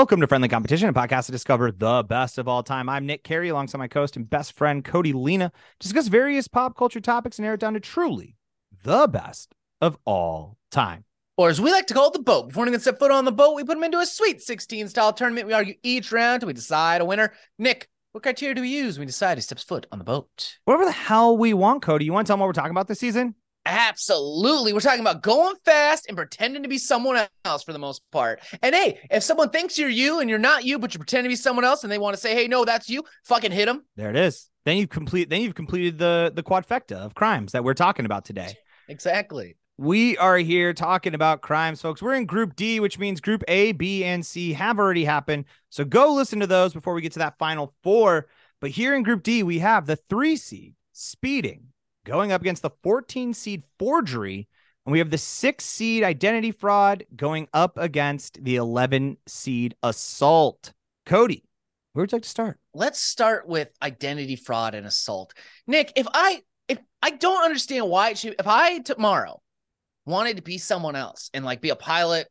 Welcome to Friendly Competition, a podcast to discover the best of all time. I'm Nick Carey, alongside my co-host and best friend Cody Lena, discuss various pop culture topics and narrow it down to truly the best of all time. Or as we like to call it, the boat. Before anyone can set foot on the boat, we put them into a Sweet 16 style tournament. We argue each round till we decide a winner. Nick, what criteria do we use when we decide who steps foot on the boat? Whatever the hell we want, Cody. You want to tell them what we're talking about this season? Absolutely. We're talking about going fast and pretending to be someone else for the most part. And hey, if someone thinks you're you and you're not you, but you pretend to be someone else and they want to say, hey, no, that's you, fucking hit them. There it is. Then you've complete. Then you've completed the the quadfecta of crimes that we're talking about today. Exactly. We are here talking about crimes, folks. We're in Group D, which means Group A, B, and C have already happened. So go listen to those before we get to that final four. But here in Group D, we have the three seed speeding going up against the 14 seed forgery. And we have the six seed identity fraud going up against the 11 seed assault. Cody, where would you like to start? Let's start with identity fraud and assault. Nick, if I if I don't understand why it should if I tomorrow wanted to be someone else and like be a pilot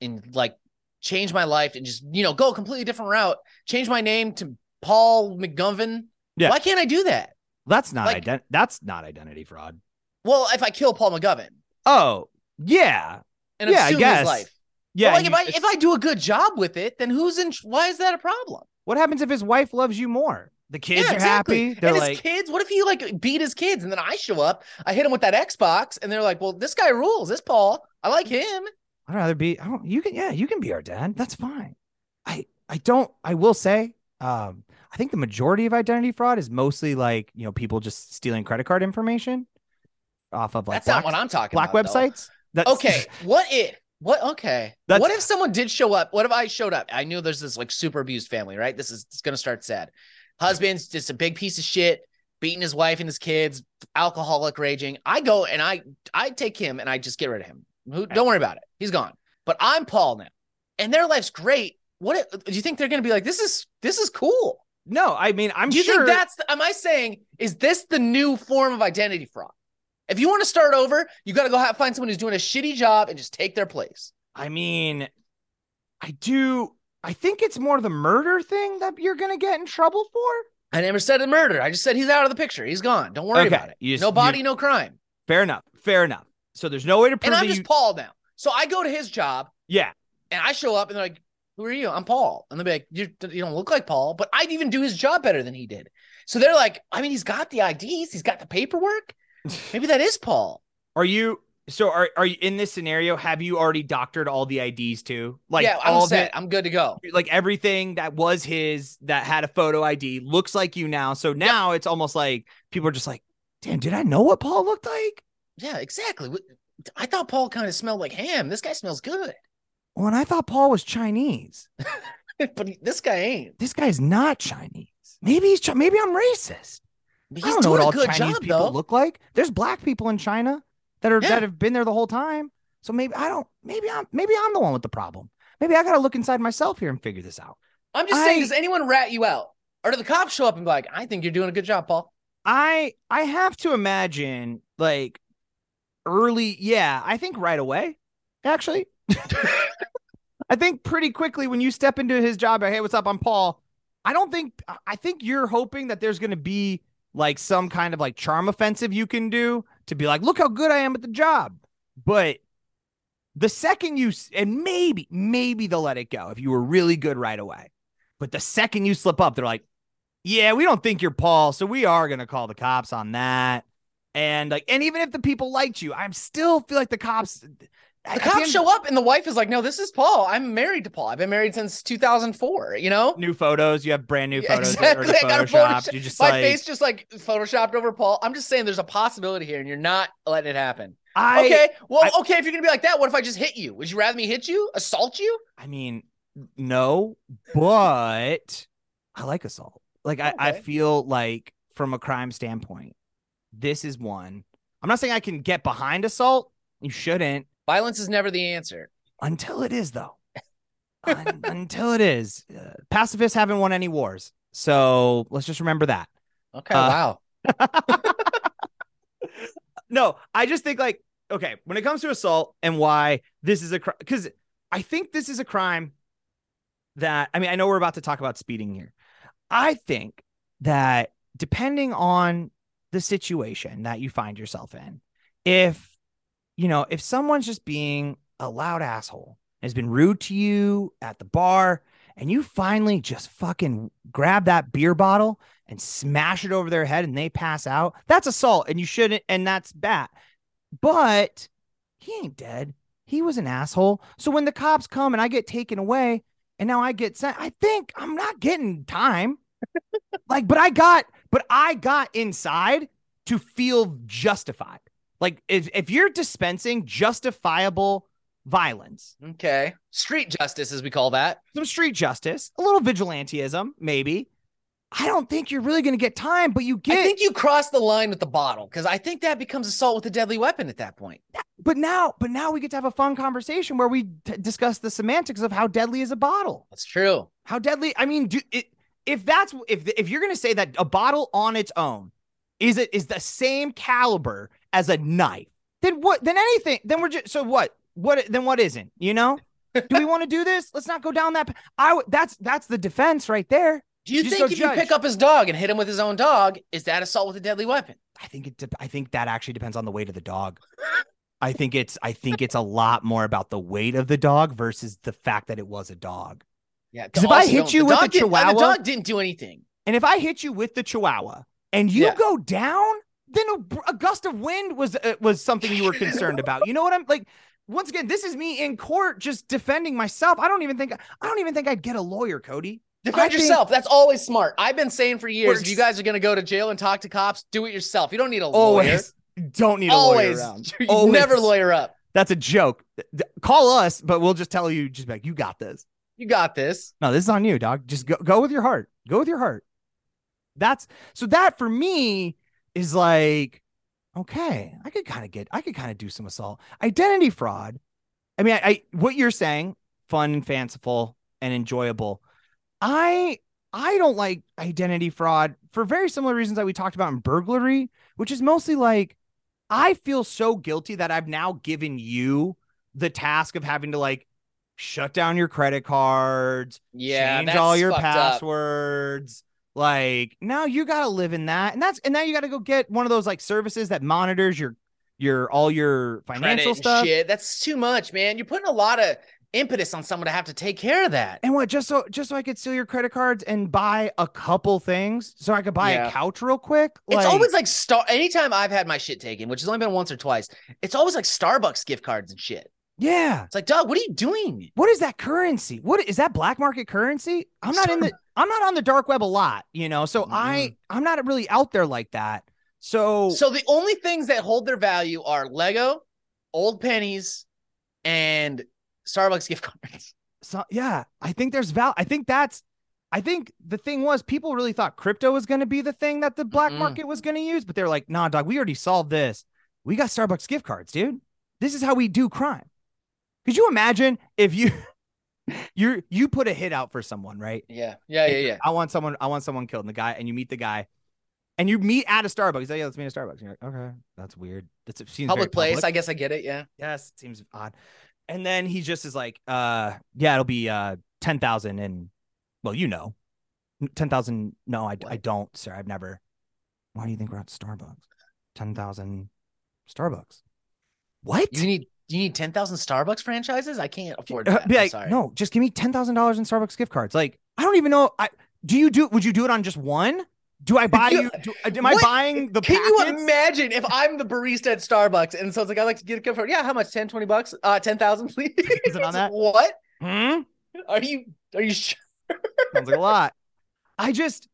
and like change my life and just you know go a completely different route, change my name to Paul McGovern. Yeah. Why can't I do that? That's not Like- ident- that's not identity fraud. Well, if I kill Paul McGovern Oh, yeah. and Yeah, I guess. his life. Yeah. Yeah, like you- if I if I do a good job with it, then who's in? Why is that a problem? what happens if his wife loves you more? The kids yeah, are exactly. happy. They're and like, kids. What if he like beat his kids and then I show up, I hit him with that Xbox, and they're like, "Well, this guy rules. This Paul, I like him." I'd rather be. I don't. You can. Yeah, you can be our dad. That's fine. I. I don't. I will say. Um. I think the majority of identity fraud is mostly like you know people just stealing credit card information off of like That's black, not what I'm talking black about. websites. That's Okay, what if? What? Okay. That's- what if someone did show up? What if I showed up? I knew there's this like super abused family, right? This is it's gonna start sad. Husband's just a big piece of shit, beating his wife and his kids, alcoholic, raging. I go and I I take him and I just get rid of him. Who, don't worry about it. He's gone. But I'm Paul now, and their life's great. What if, do you think they're gonna be like? This is this is cool. No. I mean, I'm do you sure. think that's? The, am I saying is this the new form of identity fraud? If you want to start over, you got to go have, find someone who's doing a shitty job and just take their place. I mean, I do. I think it's more the murder thing that you're gonna get in trouble for. I never said a murder. I just said he's out of the picture. He's gone. Don't worry Okay, about it. you just- no you- body, no crime. Fair enough. Fair enough. So there's no way to prove And I'm just you- Paul now. So I go to his job Yeah. and I show up and they're like, "Who are you?" I'm Paul, and they're like, "You you don't look like Paul," but I'd even do his job better than he did. So they're like, "I mean, he's got the IDs, he's got the paperwork. Maybe that is Paul." Are you so are are you in this scenario? Have you already doctored all the IDs too? Like yeah, I'm all set. the I'm good to go. like everything that was his that had a photo ID looks like you now. So now it's almost like people are just like, damn, did I know what Paul looked like? Yeah, exactly. I thought Paul kind of smelled like ham. This guy smells good, Well, and I thought Paul was Chinese. but this guy ain't. This guy's not Chinese. Maybe he's Chi- maybe I'm racist. But I He's don't know what all Chinese job people though. look like. There's black people in China that are Yeah. that have been there the whole time. So maybe I don't. Maybe I'm maybe I'm the one with the problem. Maybe I gotta look inside myself here and figure this out. I'm just saying, does anyone rat you out? Or do the cops show up and be like, I think you're doing a good job, Paul? I I have to imagine like early, yeah, I think right away, actually. I think pretty quickly when you step into his job, hey, what's up? I'm Paul. I don't think I think you're hoping that there's gonna be like some kind of like charm offensive you can do to be like, look how good I am at the job. But the second you and maybe, maybe they'll let it go if you were really good right away. But the second you slip up, they're like, yeah, we don't think you're Paul, so we are gonna call the cops on that. And like, and even if the people liked you, I'm still feel like the cops. The cops show up and the wife is like, No, this is Paul. I'm married to Paul. I've been married since 2004. You know, New photos, you have brand new Yeah, photos that are exactly. I got a photoshopped. Photoshop- You just my like, face just like photoshopped over Paul. I'm just saying, there's a possibility here, and you're not letting it happen. I, okay, well, I- okay, if you're gonna be like that, what if I just hit you? Would you rather me hit you, assault you? I mean, no, but I like assault. Like I, I feel like from a crime standpoint, this is one. I'm not saying I can get behind assault. You shouldn't Violence is never the answer. until it is though. Un- until it is. Uh, pacifists haven't won any wars. So let's just remember that. Okay, Uh, wow. no, I just think like okay, when it comes to assault and why this is a crime, because I think this is a crime that I mean, I know we're about to talk about speeding here. I think that depending on the situation that you find yourself in, if you know, if someone's just being a loud asshole, has been rude to you at the bar, and you finally just fucking grab that beer bottle and smash it over their head and they pass out, that's assault and you shouldn't, and that's bad. But he ain't dead. He was an asshole. So when the cops come and I get taken away and now I get sent, I think I'm not getting time. like, but I got, but I got inside to feel justified. Like if, if you're dispensing justifiable violence, Okay. Street justice, as we call that. some street justice, a little vigilantism, maybe. I don't think you're really going to get time, but you get. I think you cross the line with the bottle because I think that becomes assault with a deadly weapon at that point. but now, but now we get to have a fun conversation where we t- discuss the semantics of how deadly is a bottle. That's true. How deadly? I mean, do it, if that's if if you're going to say that a bottle on its own is it is the same caliber as a knife, then what? Then anything? Then we're just so what? What? Then what isn't? You know? do we want to do this? Let's not go down that. I that's that's the defense right there. Do you think if judge. you pick up his dog and hit him with his own dog, is that assault with a deadly weapon? I think it. dep- I think that actually depends on the weight of the dog. I think it's. I think it's a lot more about the weight of the dog versus the fact that it was a dog. Yeah. 'Cause if I hit you with a chihuahua- the dog didn't do anything. And if I hit you with the Chihuahua and you Yeah. go down, then a, a gust of wind was uh, was something you were concerned about. You know what I'm like? Once again, this is me in court just defending myself. I don't even think. I don't even think I'd get a lawyer, Cody. Defend I think- yourself. That's always smart. I've been saying for years, if you guys are going to go to jail and talk to cops, do it yourself. You don't need a lawyer. Always don't need a Always. lawyer around. You Always. never lawyer up. That's a joke. Call us, but we'll just tell you, just like, you got this. You got this. No, this is on you, dog. Just go go with your heart. Go with your heart. That's so that for me is like, okay, I could kind of get, I could kind of do some assault. Identity fraud. I mean, I, I what you're saying, fun and fanciful and enjoyable. I I don't like identity fraud for very similar reasons that we talked about in burglary, which is mostly like I feel so guilty that I've now given you the task of having to like shut down your credit cards, Yeah. change all your passwords. Like now you gotta live in that, and that's and now you gotta go get one of those like services that monitors your your all your financial stuff. Shit. That's too much, man. You're putting a lot of impetus on someone to have to take care of that. And what just so just so I could steal your credit cards and buy a couple things, so I could buy Yeah. a couch real quick. It's always like star. Anytime I've had my shit taken, which has only been once or twice, it's always like Starbucks gift cards and shit. Yeah. It's like, dog, what are you doing? What is that currency? What is that black market currency? I'm not in the I'm not on the dark web a lot, you know. So I I'm not really out there like that. So, So the only things that hold their value are Lego, old pennies, and Starbucks gift cards. so yeah, I think there's val. I think that's. I think the thing was people really thought crypto was going to be the thing that the black Mm-mm. market was going to use, but they're like, nah, dog, we already solved this. We got Starbucks gift cards, dude. This is how we do crime. Could you imagine if you you you put a hit out for someone, right? Yeah, yeah, yeah, yeah. I want someone, I want someone killed. And the guy, and you meet the guy, and you meet at a Starbucks. He's like, yeah, let's meet at Starbucks. And you're like, okay, that's weird. That's it seems Public place. public. I guess I get it. Yeah. yes, it seems odd. And then he just is like, uh, yeah, it'll be uh ten thousand and well, you know, ten thousand. No, I, I don't, sir. I've never. Why do you think we're at Starbucks? Ten thousand Starbucks. What? You need you need ten thousand Starbucks franchises. I can't afford Uh, that. be I'm like, sorry. no, just give me ten thousand dollars in Starbucks gift cards. Like, I don't even know. I do you do? Would you do it on just one? Do I buy you- you? Do, am I buying the? Can you imagine if I'm the barista at Starbucks and so it's like I like to get a gift card? Yeah, how much? 10, 20 bucks? Uh, ten thousand, please. Is it on that? What? Hmm? Are you are you sure? Sounds like a lot. I just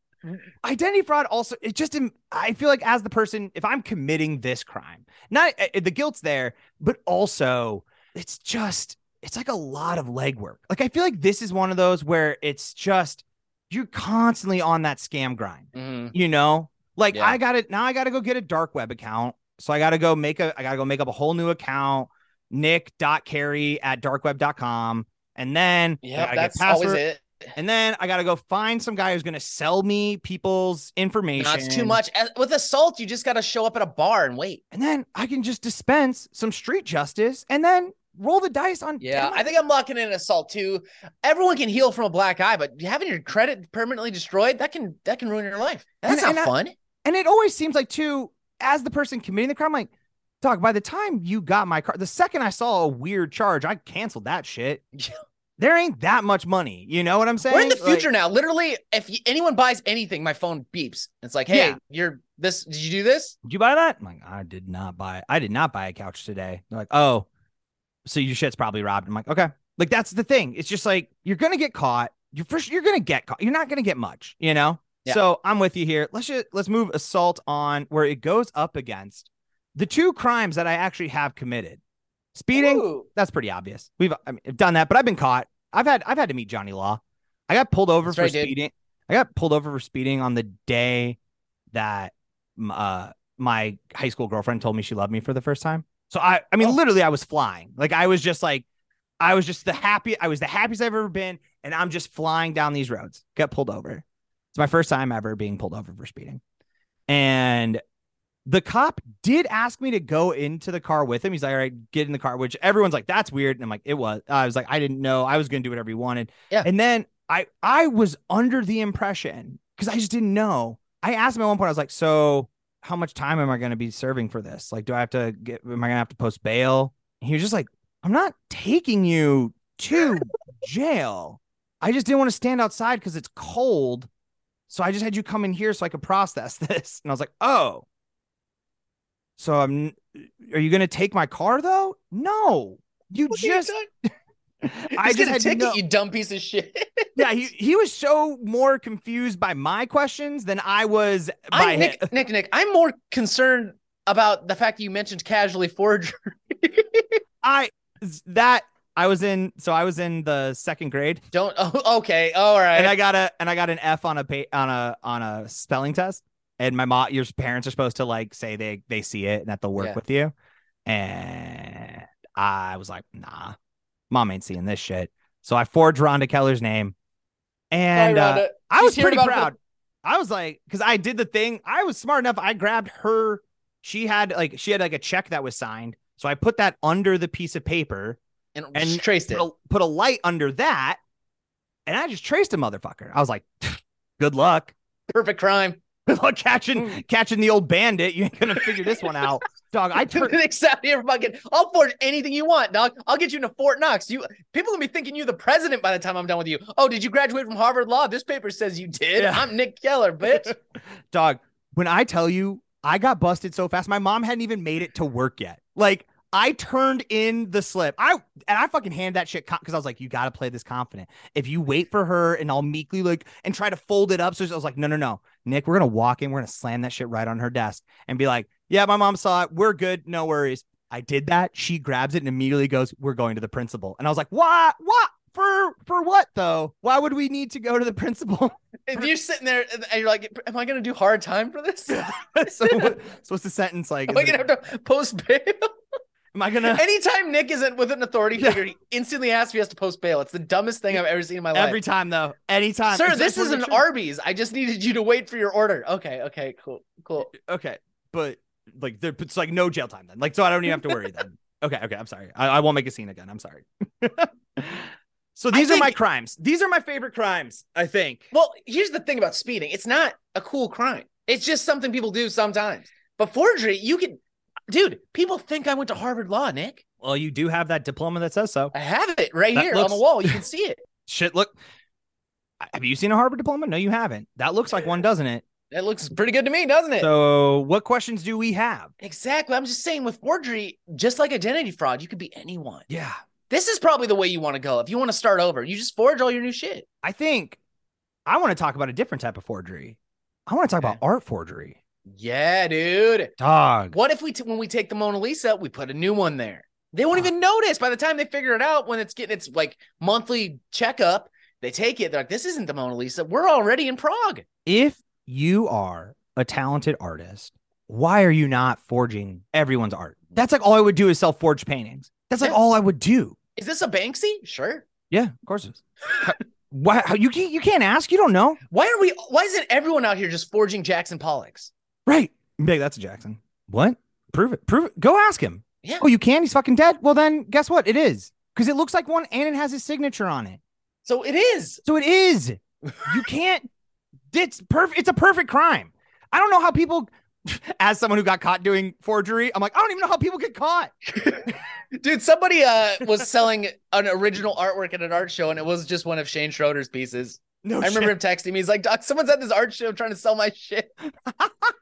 identity fraud also it just I feel like as the person if I'm committing this crime, not uh, the guilt's there, but also it's just it's like a lot of legwork. Like I feel like this is one of those where it's just you're constantly on that scam grind. Mhm. you know like Yeah. i gotta now i gotta go get a dark web account so i gotta go make a i gotta go make up a whole new account nick.carey at darkweb.com and then Yeah, that's always it. And then i gotta go find some guy who's gonna sell me people's information That's too much. With assault, you just got to show up at a bar and wait. and then i can just dispense some street justice and then roll the dice on. Yeah, I think I'm locking in assault too. Everyone can heal from a black eye, but having your credit permanently destroyed that can that can ruin your life. That's And- not and I- fun. And it always seems like too, as the person committing the crime, like, dog, by the time you got my car, the second I saw a weird charge, I canceled that shit. There ain't that much money. You know what I'm saying? We're in the Like, future now. Literally, if anyone buys anything, my phone beeps. It's like, hey, Yeah. you're this. Did you do this? Did you buy that? I'm like, I did not buy I did not buy a couch today. They're like, oh, so your shit's probably robbed. I'm like, okay. Like that's the thing. It's just like you're gonna get caught. You're first you're gonna get caught. You're not gonna get much, you know? Yeah. So I'm with you here. Let's just let's move assault on where it goes up against the two crimes that I actually have committed. Speeding, Ooh. that's pretty obvious. We've I mean, done that, but I've been caught. I've had I've had to meet Johnny Law. I got pulled over That's for right, dude. speeding. I got pulled over for speeding on the day that uh my high school girlfriend told me she loved me for the first time. So I I mean Oh. literally I was flying. Like I was just like I was just the happy I was the happiest I've ever been and I'm just flying down these roads. Got pulled over. It's my first time ever being pulled over for speeding. And the cop did ask me to go into the car with him. He's like, all right, get in the car, which everyone's like, that's weird. And I'm like, it was. I was like, I didn't know. I was going to do whatever he wanted. Yeah. And then I I was under the impression because I just didn't know. I asked him at one point, I was like, so how much time am I going to be serving for this? Like, do I have to get, am I going to have to post bail? And he was just like, I'm not taking you to jail. I just didn't want to stand outside because it's cold. So I just had you come in here so I could process this. And I was like, oh. So I'm are you gonna take my car though? No. You What just? I Just just get a had to ticket, know- you dumb piece of shit. yeah, he, he was so more confused by my questions than I was by I'm him. Nick, Nick, Nick. I'm more concerned about the fact that you mentioned casually forgery. I that I was in so I was in the second grade Don't. Oh, okay. All right. and I got a and I got an F on a on a on a spelling test. And my mom, your parents are supposed to like say they they see it and that they'll work Yeah. with you. And I was like, nah, mom ain't seeing this shit. So I forged Rhonda Keller's name, and Sorry, uh, I was pretty proud. I was like, because I did the thing. I was smart enough. I grabbed her. She had like she had like a check that was signed, so I put that under the piece of paper and, and traced it. a, put a light under that, and I just traced a motherfucker. I was like, good luck. Perfect crime. Good luck catching hmm. catching the old bandit. You ain't gonna figure this one out, dog. I turned. Nick Saudi, you're fucking. I'll forge anything you want, dog. I'll get you into Fort Knox. You people gonna be thinking you're the president by the time I'm done with you. Oh, did you graduate from Harvard Law? This paper says you did. Yeah. I'm Nick Keller, bitch. dog. When I tell you, I got busted so fast. My mom hadn't even made it to work yet. Like I turned in the slip. I and I fucking hand that shit because I was like, you got to play this confident. If you wait for her and I'll meekly like and try to fold it up, so I was like, no, no, no, Nick, we're gonna walk in, we're gonna slam that shit right on her desk and be like, yeah, my mom saw it. We're good, no worries. I did that. She grabs it and immediately goes, "We're going to the principal." And I was like, "What? What? For for what though? Why would we need to go to the principal?" And you're sitting there and you're like, Am I gonna do hard time for this? So, what, so what's the sentence like? I Is it- gonna have to post bail? Am I gonna Anytime Nick isn't with an authority Yeah. figure, he instantly asks if he has to post bail. It's the dumbest thing I've ever seen in my life. every time though? Anytime, Sir, It's- this is an. Arby's. I just needed you to wait for your order. Okay, okay, cool, cool. Okay, but like there, it's like no jail time then. Like so, I don't even have to worry then. Okay, okay, I'm sorry. I, I won't make a scene again. I'm sorry. so I these are my crimes. These are my favorite crimes. I think. Well, here's the thing about speeding. It's not a cool crime. It's just something people do sometimes. But forgery, you can dude, people think I went to Harvard Law, Nick. Well, you do have that diploma that says so. I have it right That here on the wall. You can see it. Shit, look. Have you seen a Harvard diploma? No, you haven't. That looks like one, doesn't it? That looks pretty good to me, doesn't it? So, what questions do we have? exactly. I'm just saying with forgery, just like identity fraud, you could be anyone. Yeah, This is probably the way you want to go. If you want to start over, you just forge all your new shit. I think I want to talk about a different type of forgery. I want to talk Okay. about art forgery. Yeah, dude. Dog. What if we t- when we take the Mona Lisa, we put a new one there? They won't even notice by the time they figure it out when it's getting its like monthly checkup. They take it. They're like, "This isn't the Mona Lisa. We're already in Prague." If you are a talented artist, why are you not forging everyone's art? That's like all I would do is sell forged paintings. That's like Yeah. all I would do. Is this a Banksy? Sure. Yeah, of course it is. Why you can't you can't ask, you don't know. Why are we? Why isn't everyone out here just forging Jackson Pollocks? Right. Big, that's a Jackson. What? Prove it. Prove it. Go ask him. Yeah. Oh, you can? He's fucking dead? Well, then guess what? It is. Because it looks like one and it has his signature on it. So it is. So it is. You can't. It's perfect. It's a perfect crime. I don't know how people, as someone who got caught doing forgery, I'm like, I don't even know how people get caught. Dude, somebody uh was selling an original artwork at an art show and it was just one of Shaine Schroeder's pieces. No, I remember him texting me. He's like, Doc, someone's at this art show trying to sell my shit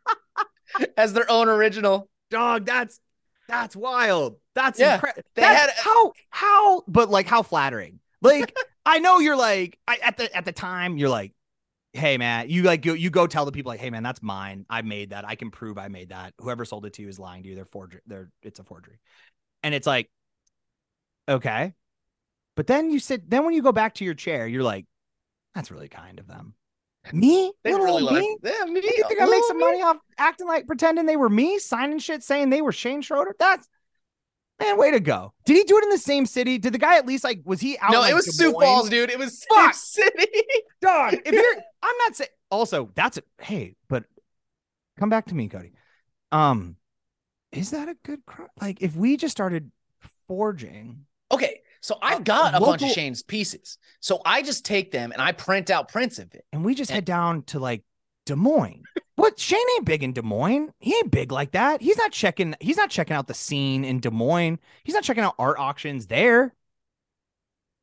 as their own original. dog. That's that's wild. That's Yeah, incre- they that's had- how how, but like how flattering. Like I know you're like I, at the at the time you're like, hey man, you like go, you go tell the people like, hey man, that's mine. I made that. I can prove I made that. Whoever sold it to you is lying to you. They're forgery. They're it's a forgery. And it's like, okay, but then you sit. Then when you go back to your chair, you're like, that's really kind of them. Me, They little really old like me. yeah, me. You think I make some money off acting like pretending they were me, signing shit, saying they were Shaine Schroeder? That's man, way to go. Did he do it in the same city? Did the guy at least like was he out? No, like, it was Sioux Falls, dude. It was Fuck. Sioux City. dog. If you're, I'm not saying. Also, that's a hey, but come back to me, Cody. Um, is that a good crime? Like, if we just started forging, so I've got a bunch of Shaine's pieces. So I just take them and I print out prints of it. and we just And- head down to like Des Moines. What Shaine ain't big in Des Moines. He ain't big like that. He's not checking. He's not checking out the scene in Des Moines. He's not checking out art auctions there.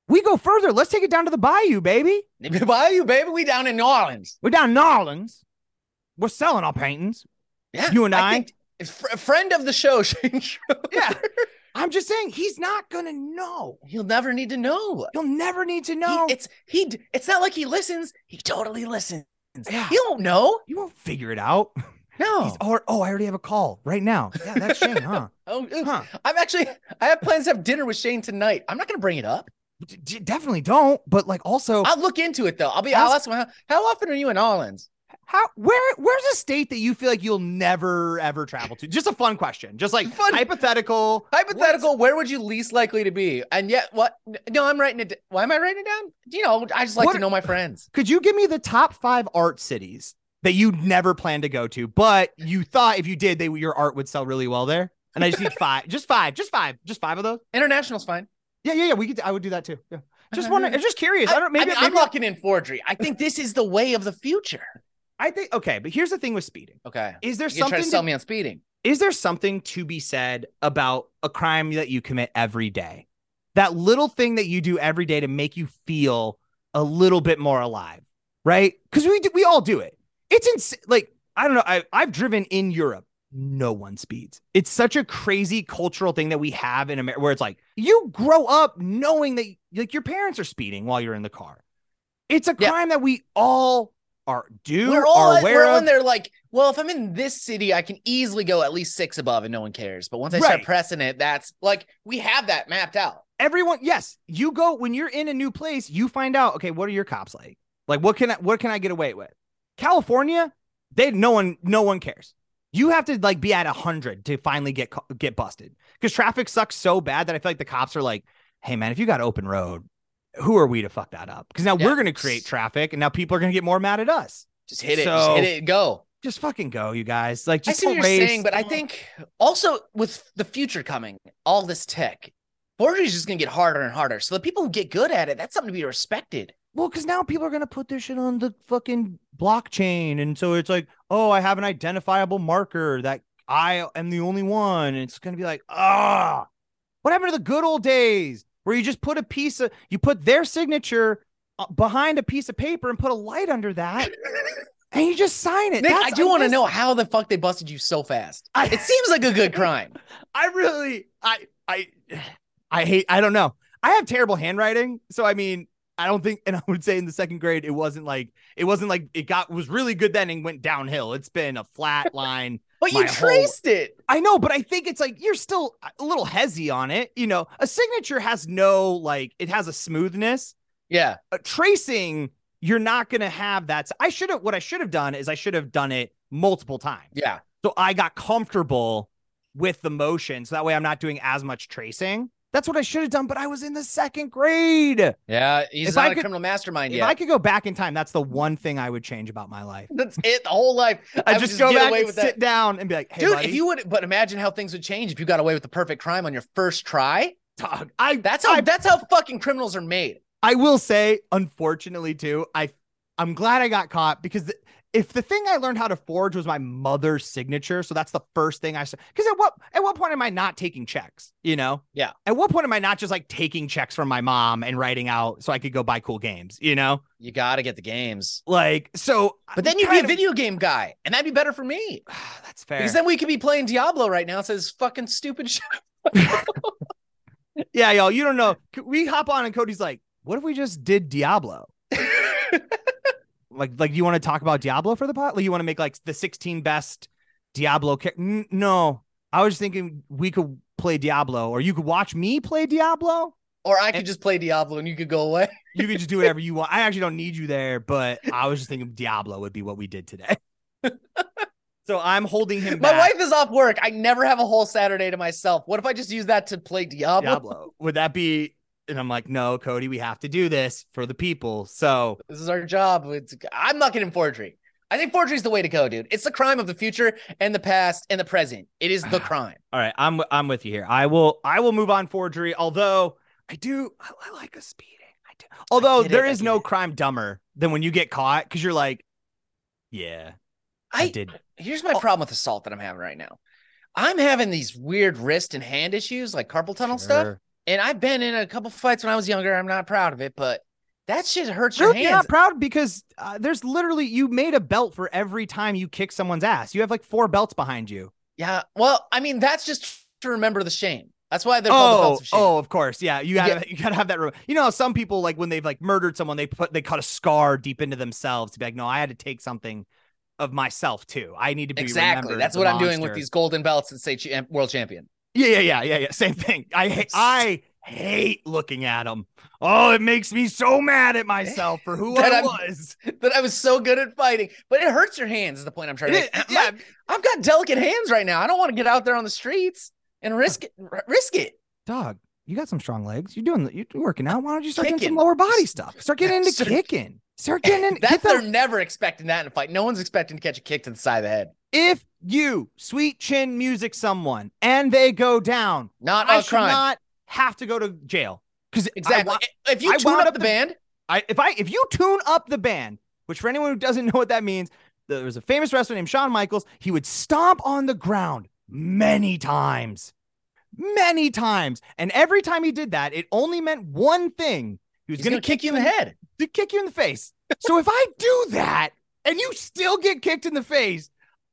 We go further. Let's take it down to the bayou, baby. Why you, baby? We down in New Orleans. We're down in New Orleans. We're selling our paintings. Yeah, You and I? think- fr- friend of the show, Shaine. Schroeder. Yeah. I'm just saying he's not gonna know. he'll never need to know. He'll never need to He- know. it's he. It's not like he listens. He totally listens. Yeah. He don't know. you won't figure it out. No. He's, oh, oh, I already have a call right now. Yeah, that's Shaine, huh? oh, uh, Huh. I'm actually. I have plans to have dinner with Shaine tonight. I'm not gonna bring it up. D- definitely don't. But like, also, I'll look into it though. I'll be. I'll Ask- ask him how, how often are you in Orleans? How where where's a state that you feel like you'll never ever travel to? Just a fun question. Just like Fun. hypothetical. Hypothetical. Where would you least likely to be? And yet, what? No, I'm writing it. Why am I writing it down? You know, I just like What- to know my friends. Could you give me the top five art cities that you never plan to go to, but you thought if you did, they your art would sell really well there? And I just need five, just five, just five, just five of those. International's fine. Yeah, yeah, yeah. We could. I would do that too. Yeah. Just uh-huh. wondering. I'm just curious. I, don't. Maybe, mean, maybe I'm locking in forgery. I think this is the way of the future. I think. Okay, but here's the thing with speeding. Okay. Is there You're something? to sell to- me on speeding. is there something to be said about a crime that you commit every day? That little thing that you do every day to make you feel a little bit more alive, right? Because we do, we all do it. It's ins- like I don't know. I I've driven in Europe. No one speeds. It's such a crazy cultural thing that we have in America, where it's like you grow up knowing that like your parents are speeding while you're in the car. It's a Yeah. crime that we all are do We're all are aware we're of. on there like, well, if I'm in this city, I can easily go at least six above and no one cares. But once I start pressing it, that's like we have that mapped out. everyone yes you go when you're in a new place you find out okay what are your cops like like what can i what can i get away with california they no one no one cares you have to like be at a 100 to finally get get busted because traffic sucks so bad that i feel like the cops are like hey man if you got open road who are we to fuck that up because now Yeah. we're going to create traffic and now people are going to get more mad at us Just hit it, just hit it, go. just fucking go you guys like I just see what you're saying, but I think also with the future coming, all this tech, forgery is just gonna get harder and harder. So the people who get good at it, that's something to be respected. Well, because now people are gonna put their shit on the fucking blockchain, and so it's like, oh, I have an identifiable marker that I am the only one. And it's gonna be like, ah, what happened to the good old days where you just put a piece of, you put their signature uh, behind a piece of paper and put a light under that, and you just sign it. Nick, I do want to know how the fuck they busted you so fast. I- It seems like a good crime. I really, I, I, I hate. I don't know. I have terrible handwriting, so I mean, I don't think, and I would say in the second grade, it wasn't like it wasn't like it got was really good then and went downhill. It's been a flat line. But you whole- traced it. I know, but I think it's like you're still a little hezzy on it. You know, a signature has no like it has a smoothness. Yeah. A tracing, you're not gonna have that. I should have. What I should have done is I should have done it multiple times. Yeah. So I got comfortable with the motion. So that way I'm not doing as much tracing. That's what I should have done, but I was in the second grade. Yeah, he's If not I a could- criminal mastermind If yet. I could go back in time, that's the one thing I would change about my life. That's it. The whole life. I, would just, go back away and with sit that. down and be like, "Hey, Dude, buddy, if you would, but imagine how things would change if you got away with the perfect crime on your first try. dog, I That's how. I, that's how fucking criminals are made. I will say, unfortunately, too, I I'm glad I got caught because the, if the thing I learned how to forge was my mother's signature, so that's the first thing I said. Because at what at what point am I not taking checks? You know? Yeah. At what point am I not just like taking checks from my mom and writing out so I could go buy cool games? You know? You got to get the games. Like so. But then you'd be a video game guy, and that'd be better for me That's fair. because then we could be playing Diablo right now. It says fucking stupid shit. yeah, y'all. You don't know. We hop on and Cody's like, "What if we just did Diablo?" like like you want to talk about Diablo for the pot? Like you want to make like the 16 best Diablo ca- N- no. I was thinking we could play Diablo or you could watch me play Diablo. or I could just play Diablo and you could go away. You could just do whatever you want. I actually don't need you there, but I was just thinking Diablo would be what we did today. so I'm holding him My back. wife is off work. I never have a whole Saturday to myself. What if I just use that to play Diablo? Diablo. Would that be and I'm like, "No, Cody, we have to do this for the people." So, This is our job. It's, I'm not getting forgery. I think forgery is the way to go, dude. It's the crime of the future and the past and the present. It is the crime. all right, I'm I'm with you here. I will I will move on forgery, although I do I, I like a speeding. I do. Although it, there I is no it. crime dumber than when you get caught because you're like, yeah, I, I did. here's my Oh. problem with assault that I'm having right now. I'm having these weird wrist and hand issues, like carpal tunnel stuff. And I've been in a couple fights when I was younger. I'm not proud of it, but that shit hurts your Really, you're hands. not proud because uh, there's literally you made a belt for every time you kick someone's ass. You have like four belts behind you. yeah. Well, I mean, that's just to remember the shame. That's why they're called the Oh, belts of shame. oh, of course, yeah. You gotta, you gotta have that. You know, some people like when they've like murdered someone, they put they cut a scar deep into themselves to be like, no, I had to take something of myself too. I need to be exactly. That's what I'm doing with these golden belts that say champ- world champion. Yeah, yeah, yeah, yeah, yeah. Same thing. I hate, I hate looking at them. Oh, it makes me so mad at myself for who I I'm- was. That I was so good at fighting, but it hurts your hands. Is the point I'm trying to make. yeah, My- I've got delicate hands right now. I don't want to get out there on the streets and risk it. r- Risk it. dog, you got some strong legs. You're doing, you're working out. Why don't you start doing some lower body stuff? Start getting into Start- kicking. Start getting in. That's get they're never expecting that in a fight. No one's expecting to catch a kick to the side of the head. if you sweet chin music someone and they go down, Not I should crime. not have to go to jail. Because exactly. if you I tune up up the the- band, I if I if you tune up the band, which for anyone who doesn't know what that means, there was a famous wrestler named Shawn Michaels. He would stomp on the ground many times, many times, and every time he did that, it only meant one thing: he was going gonna kick you in the head. To kick you in the face. So if I do that and you still get kicked in the face,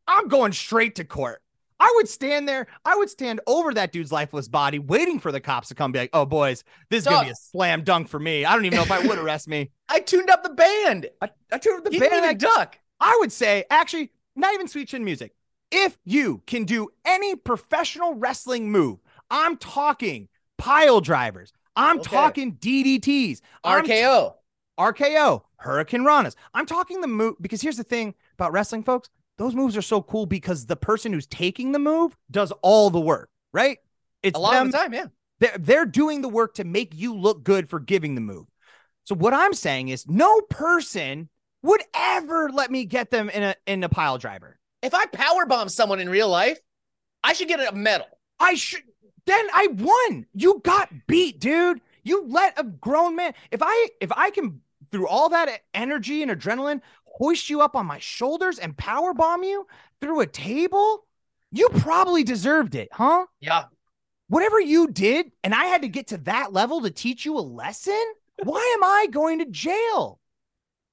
I'm going straight to court. I would stand there. I would stand over that dude's lifeless body, waiting for the cops to come. Be like, "Oh, boys, this is gonna be a slam dunk for me. I don't even know if I would arrest me." I tuned up the band. I, I tuned up the He band. didn't even duck. I, would say, actually, not even sweet chin music. If you can do any professional wrestling move, I'm talking pile drivers. I'm Okay. talking DDTs. I'm RKO. RKO, Hurricane Ranas. I'm talking the move because here's the thing about wrestling, folks. Those moves are so cool because the person who's taking the move does all the work, right? It's A lot them, of the time, yeah. they're, they're doing the work to make you look good for giving the move. So what I'm saying is no person would ever let me get them in a in a pile driver. If I power bomb someone in real life, I should get a medal. I should then I won. You got beat, dude. You let a grown man. If I if I can through all that energy and adrenaline hoist you up on my shoulders and power bomb you through a table, you probably deserved it, huh? Yeah. Whatever you did, and I had to get to that level to teach you a lesson. Why am I going to jail?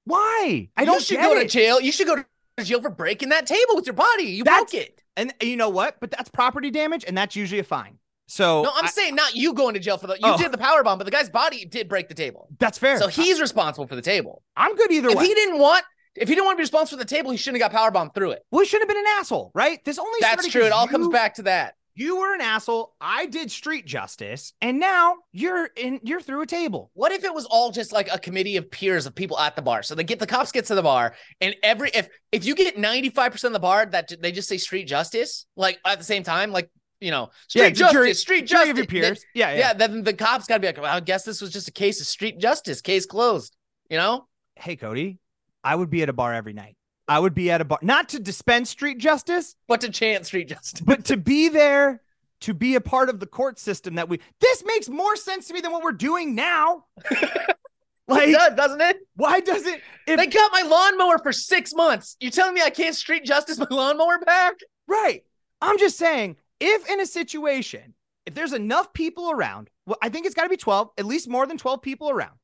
Why? I don't you should go to jail. You should go to jail for breaking that table with your body. You That's- broke it. And you know what? But that's property damage, and that's usually a fine. So No, I'm I- saying not you going to jail for the. You Oh. did the power bomb, but the guy's body did break the table. that's fair. So he's responsible for the table. I'm good either If way. he didn't want, if he didn't want to be responsible for the table, he shouldn't have got power bombed through it. Well, he shouldn't have been an asshole, right? This only That's true. It all comes back to that. You were an asshole. I did street justice, and now you're in. You're through a table. What if it was all just like a committee of peers of people at the bar? So they get the cops get to the bar, and every if if you get 95% of the bar that they just say street justice, like at the same time, like you know, street the justice, jury- street Jury justice. of your peers. Yeah, Yeah, yeah. then the cops got to be like, well, I guess this was just a case of street justice, case closed. You know, Hey, Cody, I would be at a bar every night. I would be at a bar, not to dispense street justice, but to chant street justice. but to be there, to be a part of the court system that we. This makes more sense to me than what we're doing now. it does, doesn't it? why does it? If, They got my lawnmower for six months. You telling me I can't street justice my lawnmower back? Right. I'm just saying, if in a situation, if there's enough people around, well, I think it's got to be 12, at least more than 12 people around.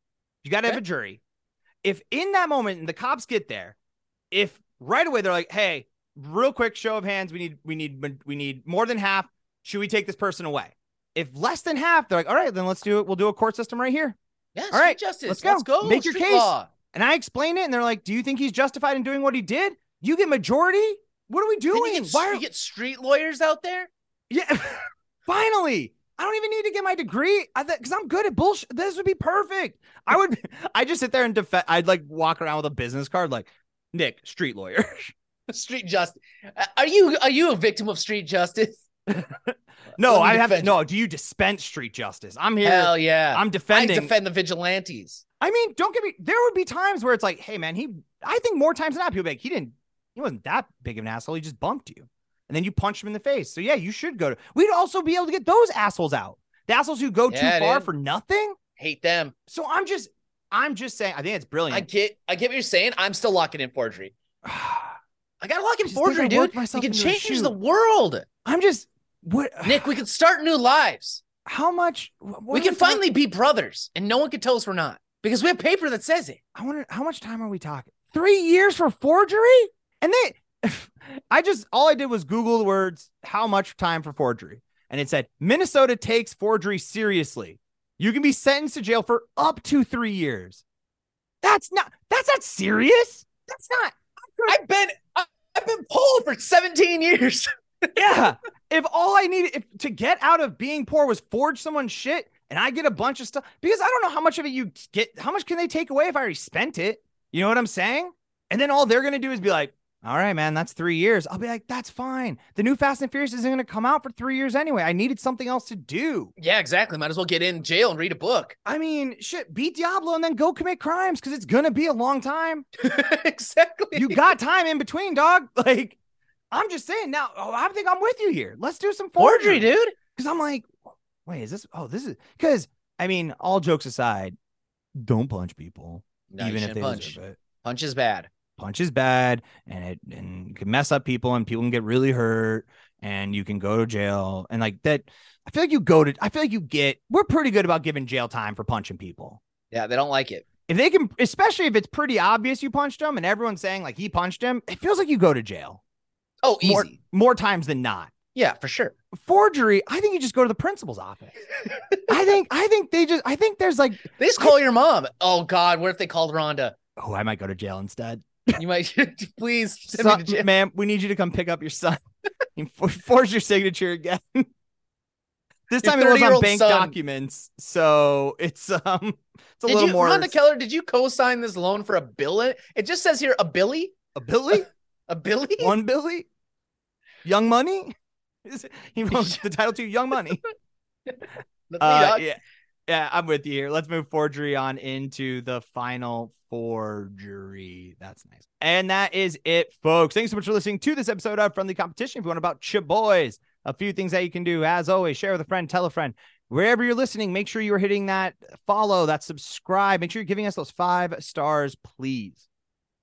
You got to have a jury. If in that moment and the cops get there, if right away they're like, "Hey, real quick show of hands, we need we need we need more than half. Should we take this person away?" If less than half, they're like, "All right, then let's do it. We'll do a court system right here." Yeah, All right, justice. let's Let's go. go. Make your case. law. And I explain it, and they're like, "Do you think he's justified in doing what he did? You get majority? What are we Then doing? you get, Why are you get street lawyers out there? Yeah, finally. I don't even need to get my degree because I'm good at bullshit. This would be perfect. I would. I just sit there and defend. I'd like walk around with a business card, like Nick, street lawyer. Street justice. Are you are you a victim of street justice? no, I have no. Do you dispense street justice? I'm here. Hell yeah. I'm I defending. defend the vigilantes. I mean, don't get me. There would be times where it's like, hey man, he. I think more times than not, people be like, he didn't. He wasn't that big of an asshole. He just bumped you, and then you punch them in the face. So yeah, you should go to. We'd also be able to get those assholes out. The assholes who go Yeah, too far dude. for nothing. Hate them. So I'm just, I'm just saying. I think it's brilliant. I get I get what you're saying. I'm still locking in forgery. I gotta lock in Just think I forgery, dude. You can change the world. I'm just what Nick, we can start new lives. How much? We can talking- finally be brothers, and no one can tell us we're not. Because we have paper that says it. I wonder how much time are we talking? Three years for forgery? And they, I just all I did was Google the words "how much time for forgery," and it said Minnesota takes forgery seriously. You can be sentenced to jail for up to three years. That's not. That's not serious. That's not. I've been I've been poor for 17 years. Yeah. if all I needed if, to get out of being poor was forge someone's shit, and I get a bunch of stuff because I don't know how much of it you get. How much can they take away if I already spent it? You know what I'm saying? And then all they're gonna do is be like, "All right, man, that's three years." I'll be like, "That's fine." The new Fast and Furious isn't gonna come out for three years anyway. I needed something else to do. yeah, exactly. Might as well get in jail and read a book. I mean, shit, beat Diablo and then go commit crimes because it's gonna be a long time. exactly. You got time in between, dog. Like, I'm just saying now. Oh, I think I'm with you here. Let's do some forgery, dude. Because I'm like, wait, is this? Oh, this is because I mean, all jokes aside, don't punch people, No, even if they punch. deserve it. Punch is bad. Punch is bad, and it and can mess up people, and people can get really hurt, and you can go to jail, and like that. I feel like you go to. I feel like you get. We're pretty good about giving jail time for punching people. Yeah, they don't like it. If they can, especially if it's pretty obvious you punched him, and everyone's saying like he punched him, it feels like you go to jail Oh, easy. more more times than not. Yeah, for sure. Forgery, I think you just go to the principal's office. I think I think they just I think there's like They just call your mom. Oh God, what if they called Rhonda? oh I might go to jail instead. You might please Son, ma'am, we need you to come pick up your son. and for- forge your signature again. this Your time it was on bank son. documents, so it's um it's a Did little you, more Rhonda Keller? Did you co-sign this loan for a bill? It just says here a Billy, a Billy, a Billy. one Billy, Young Money. Is it, he wrote the title to Young Money. Uh, yeah, yeah, I'm with you here. Let's move forgery on into the final forgery. That's nice. And that is it, folks. Thanks so much for listening to this episode of Friendly Competition. If you want about Chip Boys, a few things that you can do. As always, share with a friend, tell a friend. Wherever you're listening, make sure you're hitting that follow, that subscribe. Make sure you're giving us those five stars, please.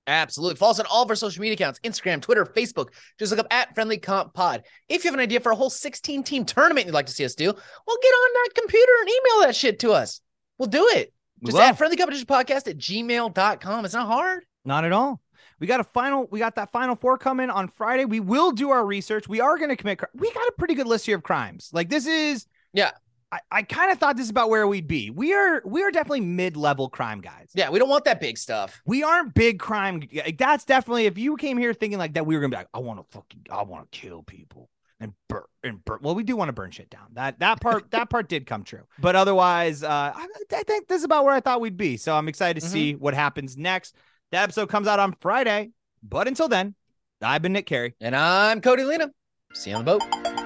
Absolutely. Follow us on all of our social media accounts Instagram, Twitter, Facebook. Just look up at Friendly Comp Pod. If you have an idea for a whole 16 team tournament you'd like to see us do, well, get on that computer and email that shit to us. We'll do it. Just at Friendly Competition Podcast at gmail.com. It's not hard. Not at all. We got a final. We got that final four coming on Friday. We will do our research. We are going to commit. We got a pretty good list here of crimes. Like this is. Yeah. I, I kind of thought this is about where we'd be. We are. We are definitely mid-level crime guys. Yeah, we don't want that big stuff. We aren't big crime. Like that's definitely. If you came here thinking like that, we were gonna be like, I want to fucking. I want to kill people and burn and burn. Well, we do want to burn shit down. That that part that part did come true. But otherwise, uh, I, I think this is about where I thought we'd be. So I'm excited to Mhm. see what happens next. That episode comes out on Friday. But until then, I've been Nick Carey. And I'm Cody Lena. See you on the boat.